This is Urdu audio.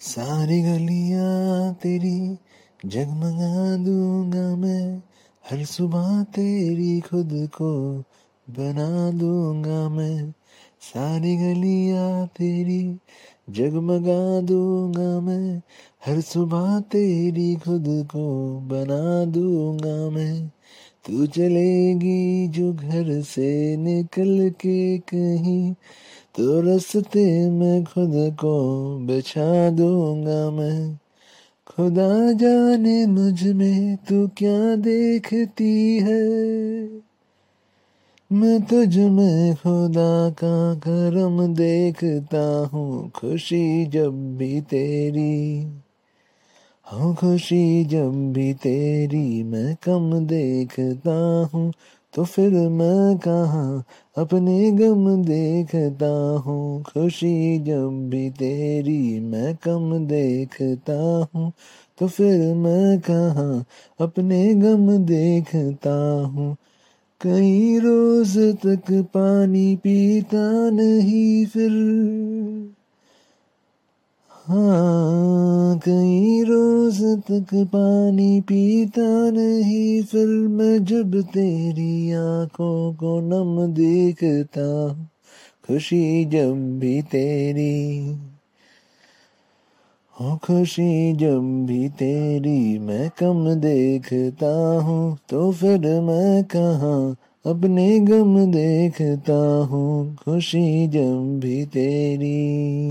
ساری گلیاں تیری جگمگا دوں گا میں ہر صبح تیری خود کو بنا دوں گا میں ساری گلیاں تیری جگمگا دوں گا میں ہر صبح تیری خود کو بنا دوں گا میں تو چلے گی جو گھر سے نکل کے کہیں تو رستے میں خود کو بچھا دوں گا میں۔ خدا جانے مجھ میں تو کیا دیکھتی ہے۔ میں تجھ میں خدا کا کرم دیکھتا ہوں، خوشی جب بھی تیری۔ ہوں خوشی جب بھی تیری میں کم دیکھتا ہوں۔ تو پھر میں کہاں اپنے غم دیکھتا ہوں؟ خوشی جب بھی تیری میں کم دیکھتا ہوں، تو پھر میں کہاں اپنے غم دیکھتا ہوں؟ کئی روز تک پانی پیتا نہیں پھر۔ ہاں۔ کئی روز تک پانی پیتا نہیں پھر میں جب تیری آنکھوں کو نم دیکھتا ہوں، خوشی جب بھی تیری۔ ہو خوشی جب بھی تیری، میں کم دیکھتا ہوں۔ تو پھر میں کہاں اپنے غم دیکھتا ہوں؟ خوشی جب بھی تیری۔